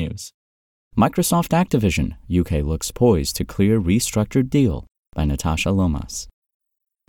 technews. Microsoft Activision, UK looks poised to clear restructured deal by Natasha Lomas.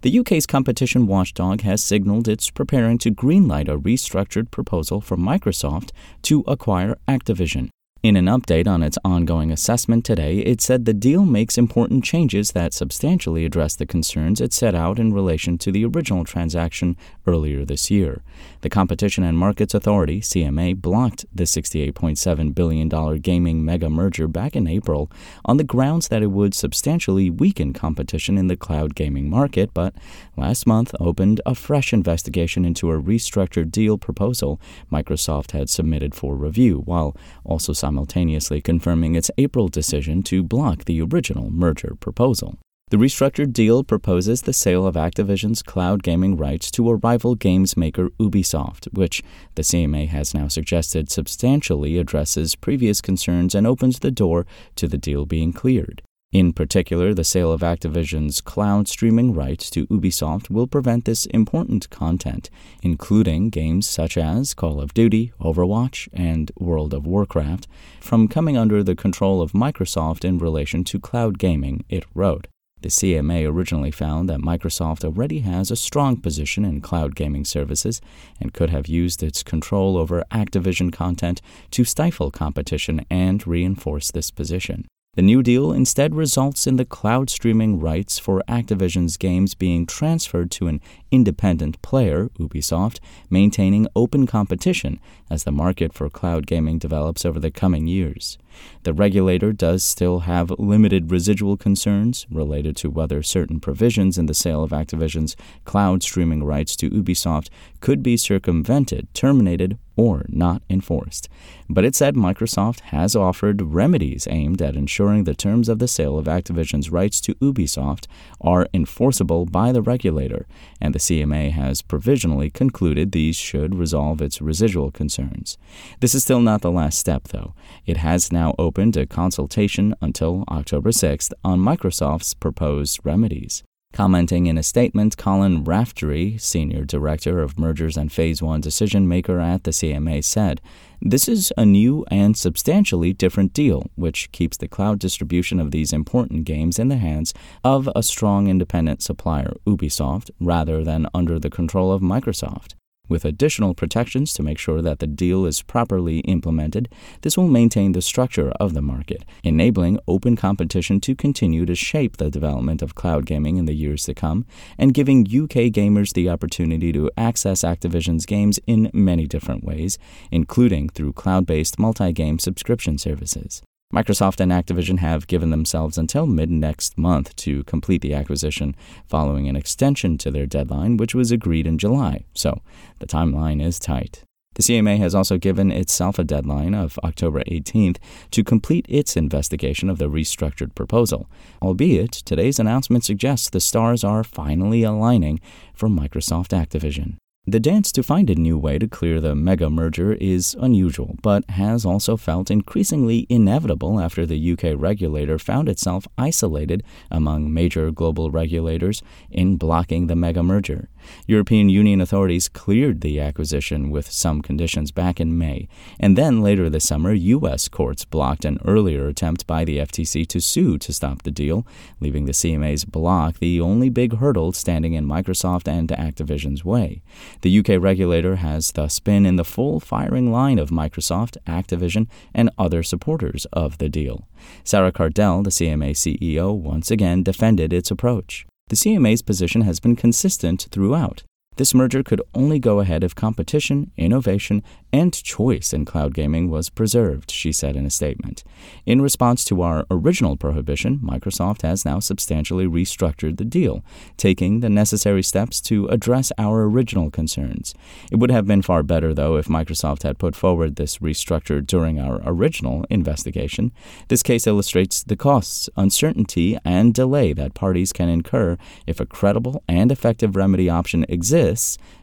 The UK's competition watchdog has signaled it's preparing to greenlight a restructured proposal from Microsoft to acquire Activision. In an update on its ongoing assessment today, it said the deal makes important changes that substantially address the concerns it set out in relation to the original transaction earlier this year. The Competition and Markets Authority, CMA, blocked the $68.7 billion gaming mega merger back in April on the grounds that it would substantially weaken competition in the cloud gaming market, but last month opened a fresh investigation into a restructured deal proposal Microsoft had submitted for review, while also simultaneously confirming its April decision to block the original merger proposal. The restructured deal proposes the sale of Activision's cloud gaming rights to a rival games maker Ubisoft, which the CMA has now suggested substantially addresses previous concerns and opens the door to the deal being cleared. In particular, the sale of Activision's cloud streaming rights to Ubisoft will prevent this important content, including games such as Call of Duty, Overwatch, and World of Warcraft, from coming under the control of Microsoft in relation to cloud gaming, it wrote. The CMA originally found that Microsoft already has a strong position in cloud gaming services and could have used its control over Activision content to stifle competition and reinforce this position. The new deal instead results in the cloud streaming rights for Activision's games being transferred to an independent player, Ubisoft, maintaining open competition as the market for cloud gaming develops over the coming years. The regulator does still have limited residual concerns related to whether certain provisions in the sale of Activision's cloud streaming rights to Ubisoft could be circumvented, terminated, or not enforced. But it said Microsoft has offered remedies aimed at ensuring the terms of the sale of Activision's rights to Ubisoft are enforceable by the regulator, and the CMA has provisionally concluded these should resolve its residual concerns. This is still not the last step, though. It has now opened a consultation until October 6th on Microsoft's proposed remedies. Commenting in a statement, Colin Raftery, Senior Director of Mergers and Phase 1 Decision Maker at the CMA, said, This is a new and substantially different deal, which keeps the cloud distribution of these important games in the hands of a strong independent supplier, Ubisoft, rather than under the control of Microsoft. With additional protections to make sure that the deal is properly implemented, this will maintain the structure of the market, enabling open competition to continue to shape the development of cloud gaming in the years to come, and giving UK gamers the opportunity to access Activision's games in many different ways, including through cloud based multi game subscription services. Microsoft and Activision have given themselves until mid next month to complete the acquisition, following an extension to their deadline, which was agreed in July, so the timeline is tight. The CMA has also given itself a deadline of October 18th to complete its investigation of the restructured proposal, albeit today's announcement suggests the stars are finally aligning for Microsoft Activision. The dance to find a new way to clear the mega merger is unusual, but has also felt increasingly inevitable after the UK regulator found itself isolated among major global regulators in blocking the mega merger. European Union authorities cleared the acquisition with some conditions back in May, and then later this summer, U.S. courts blocked an earlier attempt by the FTC to sue to stop the deal, leaving the CMA's block the only big hurdle standing in Microsoft and Activision's way. The UK regulator has thus been in the full firing line of Microsoft, Activision, and other supporters of the deal. Sarah Cardell, the CMA CEO, once again defended its approach. The CMA's position has been consistent throughout. This merger could only go ahead if competition, innovation, and choice in cloud gaming was preserved, she said in a statement. In response to our original prohibition, Microsoft has now substantially restructured the deal, taking the necessary steps to address our original concerns. It would have been far better, though, if Microsoft had put forward this restructure during our original investigation. This case illustrates the costs, uncertainty, and delay that parties can incur if a credible and effective remedy option exists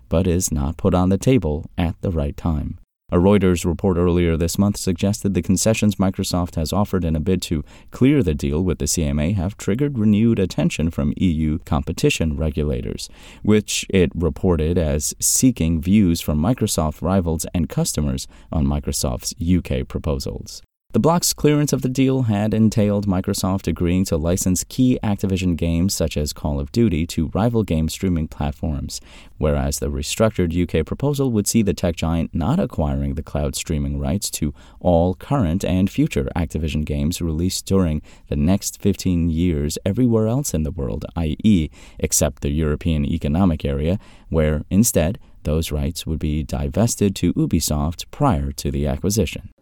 but is not put on the table at the right time. A Reuters report earlier this month suggested the concessions Microsoft has offered in a bid to clear the deal with the CMA have triggered renewed attention from EU competition regulators, which it reported as seeking views from Microsoft rivals and customers on Microsoft's UK proposals. The bloc's clearance of the deal had entailed Microsoft agreeing to license key Activision games such as Call of Duty to rival game streaming platforms, whereas the restructured UK proposal would see the tech giant not acquiring the cloud streaming rights to all current and future Activision games released during the next 15 years everywhere else in the world, i.e., except the European Economic Area, where instead those rights would be divested to Ubisoft prior to the acquisition.